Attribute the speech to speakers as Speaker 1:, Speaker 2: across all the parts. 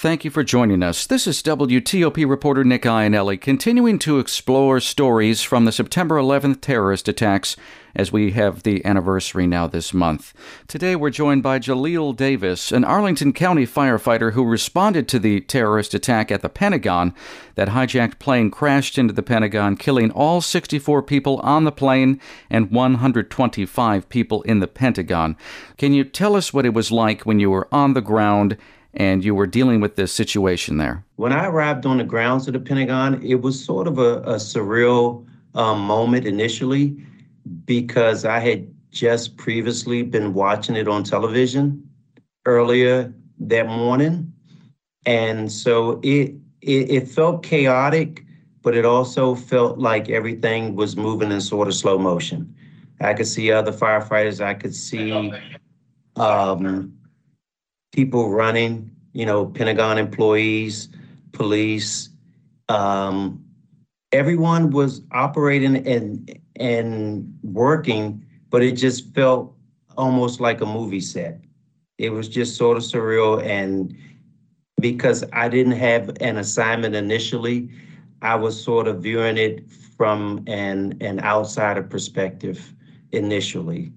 Speaker 1: Thank you for joining us. This is WTOP reporter Nick Iannelli continuing to explore stories from the September 11th terrorist attacks as we have the anniversary now this month. Today we're joined by Jaleel Davis, an Arlington County firefighter who responded to the terrorist attack at the Pentagon. That hijacked plane crashed into the Pentagon, killing all 64 people on the plane and 125 people in the Pentagon. Can you tell us what it was like when you were on the ground? And you were dealing with this situation there.
Speaker 2: When I arrived on the grounds of the Pentagon, it was sort of a, a surreal um, moment initially because I had just previously been watching it on television earlier that morning. And so it, it, it felt chaotic, but it also felt like everything was moving in sort of slow motion. I could see other firefighters. I could see um, people running, you know, Pentagon employees, police. Um, everyone was operating and and working, but it just felt almost like a movie set. It was just sort of surreal, and because I didn't have an assignment initially, I was sort of viewing it from an an outsider perspective initially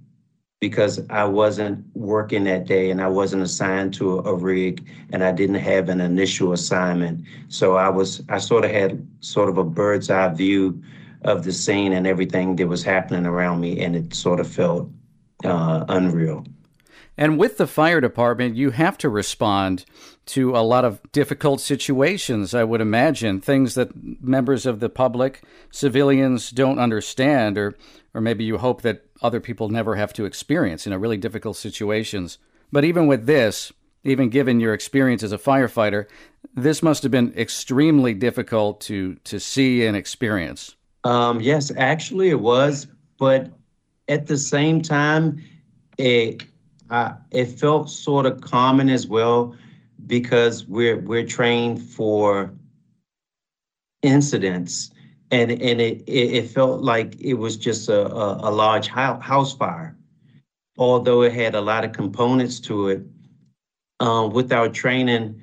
Speaker 2: because I wasn't working that day and I wasn't assigned to a, rig and I didn't have an initial assignment. So I was I sort of had sort of a bird's eye view of the scene and everything that was happening around me and it sort of felt uh, unreal.
Speaker 1: And with the fire department, you have to respond to a lot of difficult situations, I would imagine, things that members of the public, civilians don't understand, or, or maybe you hope that other people never have to experience, you know, really difficult situations. But even with this, even given your experience as a firefighter, this must have been extremely difficult to, to see and experience.
Speaker 2: Um, yes, actually it was. But at the same time, it, uh, it felt sort of common as well because we're we're trained for incidents and and it it, felt like it was just a, a, a large house fire. Although it had a lot of components to it um, with our training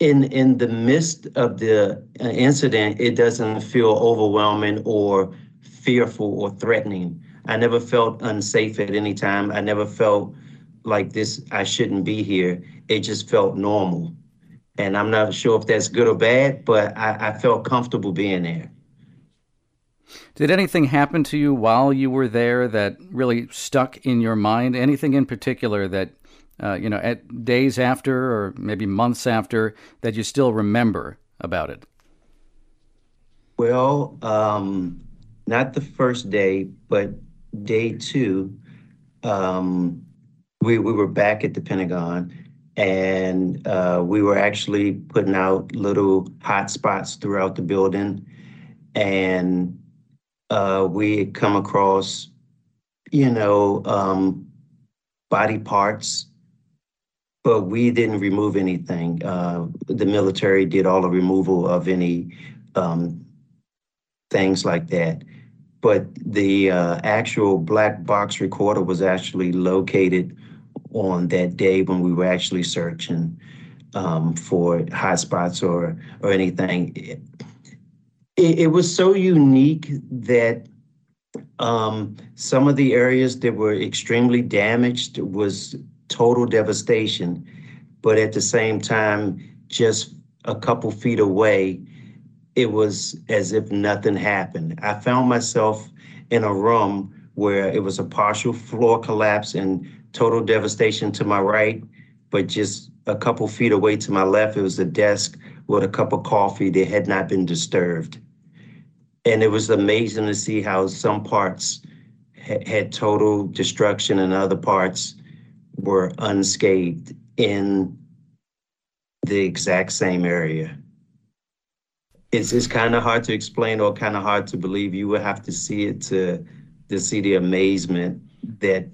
Speaker 2: in in the midst of the uh, incident it doesn't feel overwhelming or fearful or threatening I never felt unsafe at any time. I never felt like this, I shouldn't be here. It just felt normal. And I'm not sure if that's good or bad, but I, I felt comfortable being there.
Speaker 1: Did anything happen to you while you were there that really stuck in your mind? Anything in particular that, uh, you know, at days after or maybe months after that you still remember about it?
Speaker 2: Well, um, not the first day, but day two, um, we, we were back at the Pentagon and uh, we were actually putting out little hot spots throughout the building. And uh, we had come across, you know, um, body parts, but we didn't remove anything. Uh, the military did all the removal of any um, things like that but the uh, actual black box recorder was actually located on that day when we were actually searching um, for hotspots or or anything. It, it, was so unique that um, some of the areas that were extremely damaged was total devastation, but at the same time, just a couple feet away, it was as if nothing happened. I found myself in a room where it was a partial floor collapse and total devastation to my right, but just a couple feet away to my left, it was a desk with a cup of coffee that had not been disturbed. And it was amazing to see how some parts ha- had total destruction and other parts were unscathed in the exact same area it's it's kind of hard to explain or kind of hard to believe. You would have to see it to to see the amazement that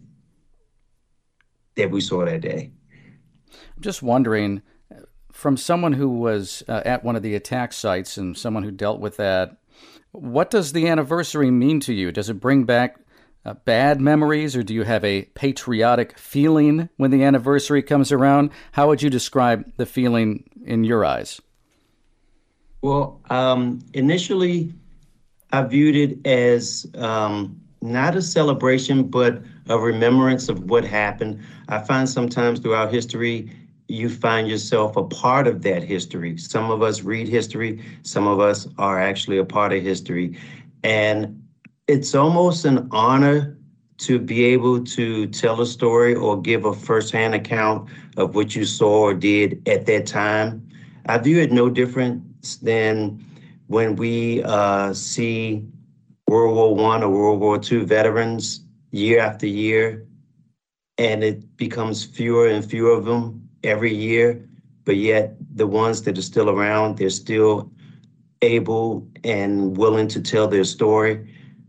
Speaker 2: that we saw that day.
Speaker 1: I'm just wondering, from someone who was uh, at one of the attack sites and someone who dealt with that, what does the anniversary mean to you? Does it bring back uh, bad memories, or do you have a patriotic feeling when the anniversary comes around? How would you describe the feeling in your eyes?
Speaker 2: Well, um, initially, I viewed it as um, not a celebration, but a remembrance of what happened. I find sometimes throughout history, you find yourself a part of that history. Some of us read history, some of us are actually a part of history. And it's almost an honor to be able to tell a story or give a firsthand account of what you saw or did at that time. I view it no different than when we uh, see World War One or World War Two veterans year after year, and it becomes fewer and fewer of them every year. But yet, the ones that are still around, they're still able and willing to tell their story.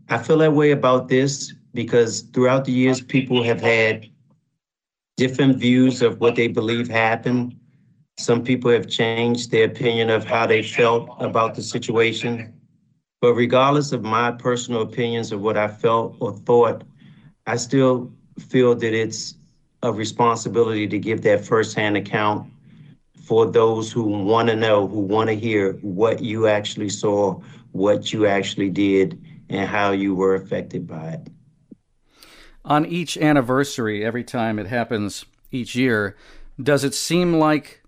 Speaker 2: I feel that way about this because throughout the years, people have had different views of what they believe happened. Some people have changed their opinion of how they felt about the situation. But regardless of my personal opinions of what I felt or thought, I still feel that it's a responsibility to give that firsthand account for those who want to know, who want to hear what you actually saw, what you actually did, and how you were affected by it.
Speaker 1: On each anniversary, every time it happens each year, does it seem like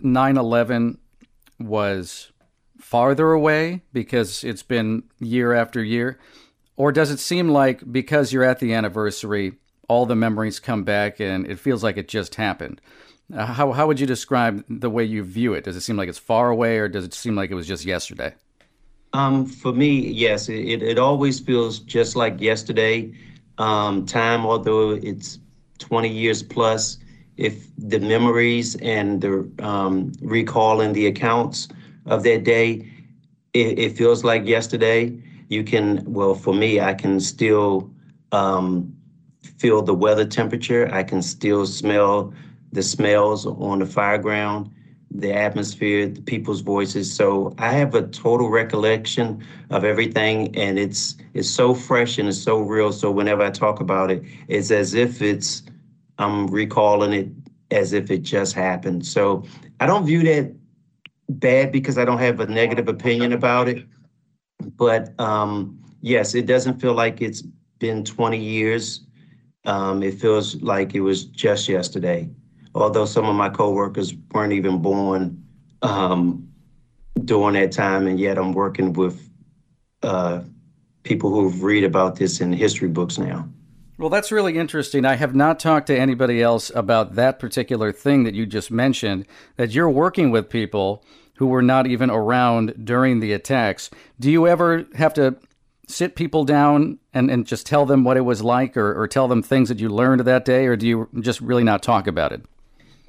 Speaker 1: 9 11 was farther away because it's been year after year? Or does it seem like because you're at the anniversary, all the memories come back and it feels like it just happened? Uh, how, how would you describe the way you view it? Does it seem like it's far away or does it seem like it was just yesterday?
Speaker 2: Um, for me, yes, it, it always feels just like yesterday. Um, time, although it's 20 years plus, if the memories and the um, recalling the accounts of that day, it, it, feels like yesterday. You can, well, for me, I can still um, feel the weather temperature. I can still smell the smells on the fire ground the atmosphere, the people's voices. So I have a total recollection of everything, and it's it's so fresh and it's so real. So whenever I talk about it, it's as if it's I'm recalling it as if it just happened. So I don't view that bad because I don't have a negative opinion about it. But um, yes, it doesn't feel like it's been 20 years. Um, it feels like it was just yesterday although some of my coworkers weren't even born um, during that time, and yet I'm working with uh, people who read about this in history books now.
Speaker 1: Well, that's really interesting. I have not talked to anybody else about that particular thing that you just mentioned, that you're working with people who were not even around during the attacks. Do you ever have to sit people down and, and just tell them what it was like or, or tell them things that you learned that day, or do you just really not talk about it?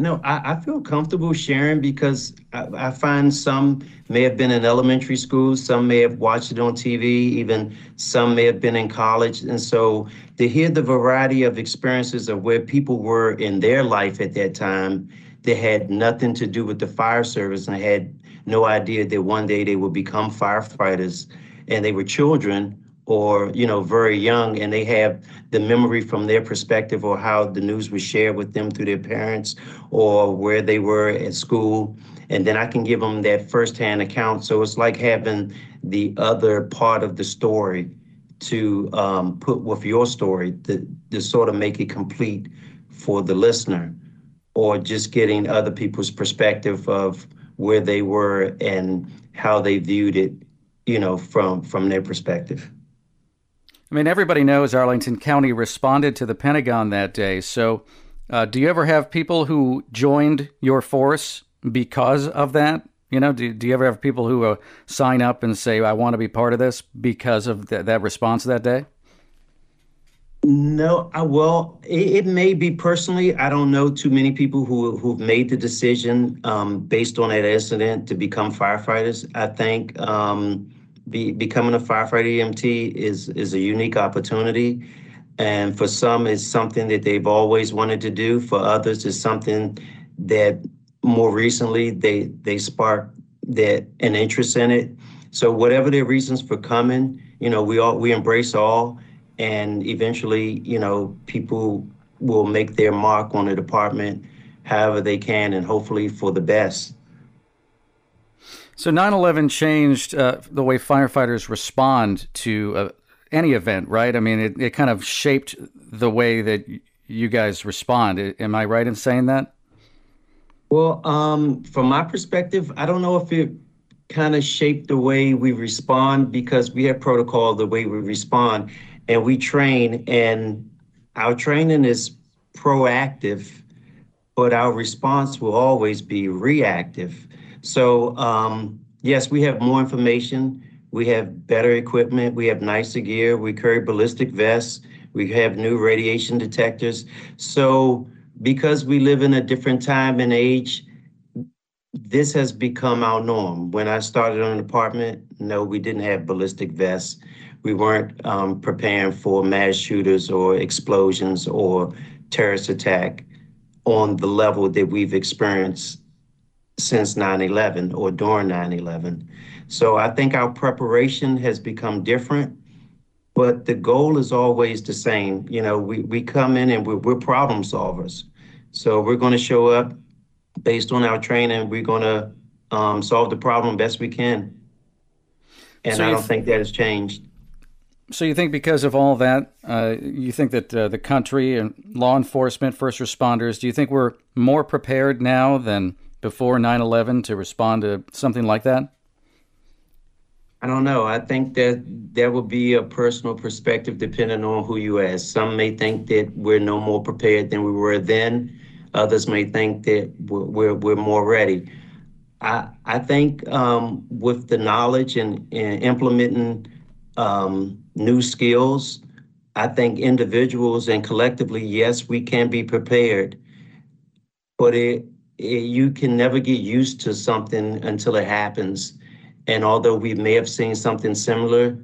Speaker 2: No, I, I feel comfortable sharing because I, I, find some may have been in elementary school, some may have watched it on TV, even some may have been in college. And so to hear the variety of experiences of where people were in their life at that time that had nothing to do with the fire service and had no idea that one day they would become firefighters and they were children or you know very young and they have the memory from their perspective or how the news was shared with them through their parents or where they were at school. And then i can give them that firsthand account. So it's like having the other part of the story to um, put with your story to, to sort of make it complete for the listener or just getting other people's perspective of where they were and how they viewed it you know from from their perspective
Speaker 1: I mean, everybody knows Arlington County responded to the Pentagon that day. So, uh, do you ever have people who joined your force because of that? You know, do, do you ever have people who uh, sign up and say, I want to be part of this because of th- that response that day?
Speaker 2: No, I, well, it, it, may be personally. I don't know too many people who who've made the decision um, based on that incident to become firefighters. I think um, be, becoming a firefighter EMT is is a unique opportunity, and for some, it's something that they've always wanted to do. For others, it's something that more recently they they sparked that an interest in it. So whatever their reasons for coming, you know, we all we embrace all, and eventually, you know, people will make their mark on the department however they can, and hopefully for the best.
Speaker 1: So 9/11 changed uh, the way firefighters respond to uh, any event, right? I mean, it, it kind of shaped the way that you guys respond. Am I right in saying that?
Speaker 2: Well, um, from my perspective, I don't know if it kind of shaped the way we respond because we have protocol the way we respond and we train and our training is proactive but our response will always be reactive so um, yes we have more information. We have better equipment. We have nicer gear. We carry ballistic vests. We have new radiation detectors. So because we live in a different time and age this has become our norm. When I started on an apartment, no, we didn't have ballistic vests. We weren't um, preparing for mass shooters or explosions or terrorist attack on the level that we've experienced since 9-11 or during 9-11. So I think our preparation has become different, but the goal is always the same. You know, we, we come in and we're, we're problem solvers. So we're going to show up based on our training, we're going to um, solve the problem best we can. And so I don't th- think that has changed.
Speaker 1: So you think because of all that, uh, you think that uh, the country and law enforcement, first responders, do you think we're more prepared now than before 9/11 to respond to something like that?
Speaker 2: I don't know. I think that there will be a personal perspective depending on who you ask. Some may think that we're no more prepared than we were then. Others may think that we're, we're, more ready. I, I think um, with the knowledge and, and implementing um, new skills, I think individuals and collectively, yes, we can be prepared, but it, you can never get used to something until it happens. And although we may have seen something similar,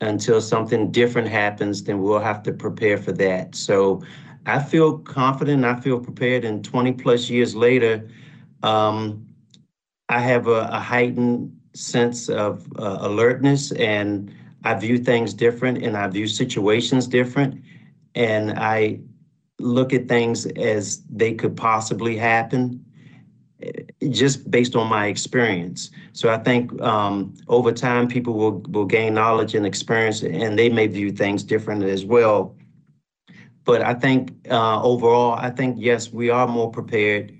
Speaker 2: until something different happens, then we'll have to prepare for that. So I feel confident. I feel prepared. And 20 plus years later, um, I have a, a, heightened sense of uh, alertness and I view things different and I view situations different. And I look at things as they could possibly happen just based on my experience. So I think um, over time, people will, will gain knowledge and experience and they may view things different as well. But I think uh, overall, I think yes, we are more prepared,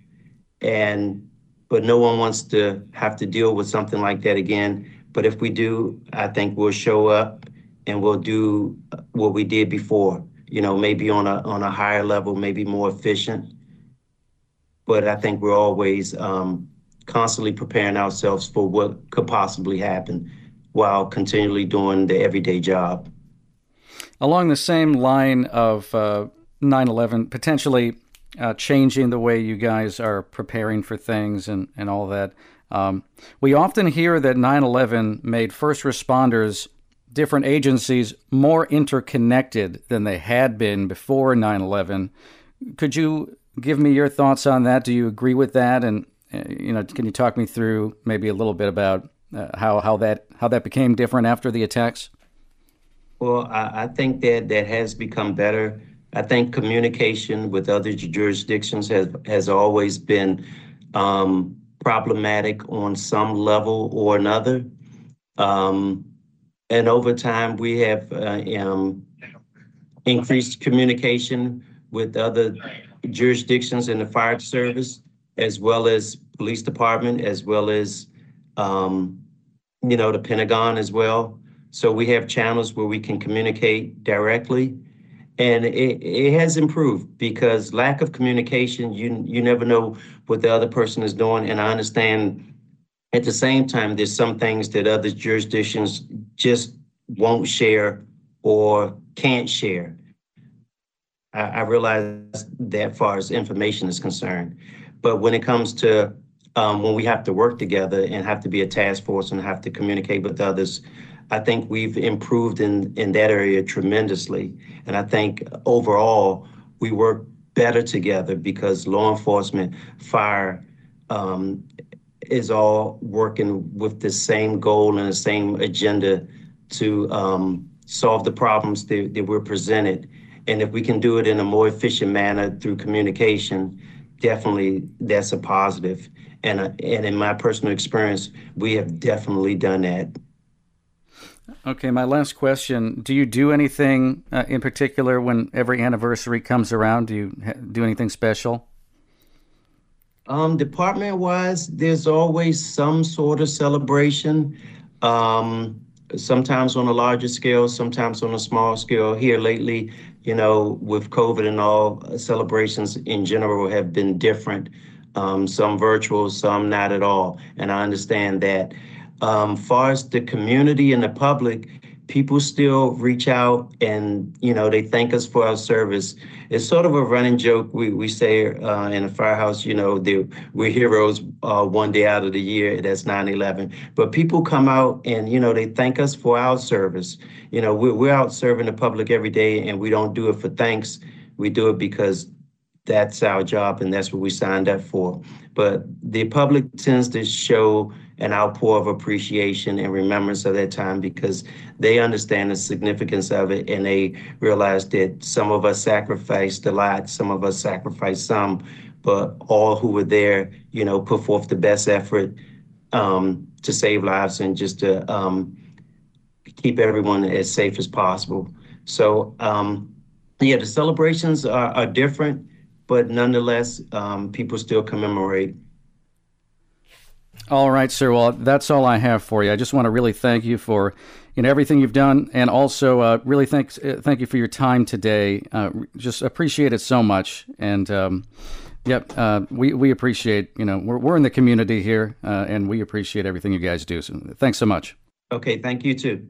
Speaker 2: and but no one wants to have to deal with something like that again. But if we do, I think we'll show up and we'll do what we did before. You know, maybe on a on a higher level, maybe more efficient. But I think we're always um, constantly preparing ourselves for what could possibly happen while continually doing the everyday job
Speaker 1: along the same line of uh, 9 11, potentially uh, changing the way you guys are preparing for things and, and all that. Um, we often hear that 9 11 made first responders, different agencies, more interconnected than they had been before 9 11. Could you give me your thoughts on that? Do you agree with that? And, uh, you know, can you talk me through maybe a little bit about uh, how, how, that, how that became different after the attacks?
Speaker 2: Well, I, I think that that has become better. I think communication with other jurisdictions has has always been um, problematic on some level or another. Um, and over time, we have uh, um, increased communication with other jurisdictions in the fire service, as well as police department, as well as um, you know the Pentagon as well. So we have channels where we can communicate directly. And it, it has improved because lack of communication, you you never know what the other person is doing. And I understand at the same time, there's some things that other jurisdictions just won't share or can't share. I, I realize that far as information is concerned. But when it comes to um, when we have to work together and have to be a task force and have to communicate with others, I think we've improved in, in that area tremendously. And I think overall, we work better together because law enforcement, fire, um, is all working with the same goal and the same agenda to um, solve the problems that, that we're presented. And if we can do it in a more efficient manner through communication, definitely that's a positive. And, uh, and in my personal experience, we have definitely done that.
Speaker 1: Okay, my last question. Do you do anything uh, in particular when every anniversary comes around? Do you ha- do anything special?
Speaker 2: Um, department wise, there's always some sort of celebration. Um, sometimes on a larger scale, sometimes on a small scale. Here lately, you know, with COVID and all, celebrations in general have been different. Um, some virtual, some not at all. And I understand that. Um, far as the community and the public, people still reach out and you know they thank us for our service. It's sort of a running joke. We we say uh, in the firehouse, you know, we're heroes uh, one day out of the year. That's 9/11. But people come out and you know they thank us for our service. You know, we're we're out serving the public every day, and we don't do it for thanks. We do it because that's our job and that's what we signed up for. But the public tends to show an outpour of appreciation and remembrance of that time because they understand the significance of it and they realize that some of us sacrificed a lot, some of us sacrificed some, but all who were there, you know, put forth the best effort um, to save lives and just to um, keep everyone as safe as possible. So, um, yeah, the celebrations are, are different, but nonetheless, um, people still commemorate
Speaker 1: all right, sir. Well, that's all I have for you. I just want to really thank you for you know everything you've done, and also uh, really thanks uh, thank you for your time today. Uh, just appreciate it so much, and um, yep, uh, we we appreciate you know we're we're in the community here, uh, and we appreciate everything you guys do. So thanks so much.
Speaker 2: Okay, thank you too.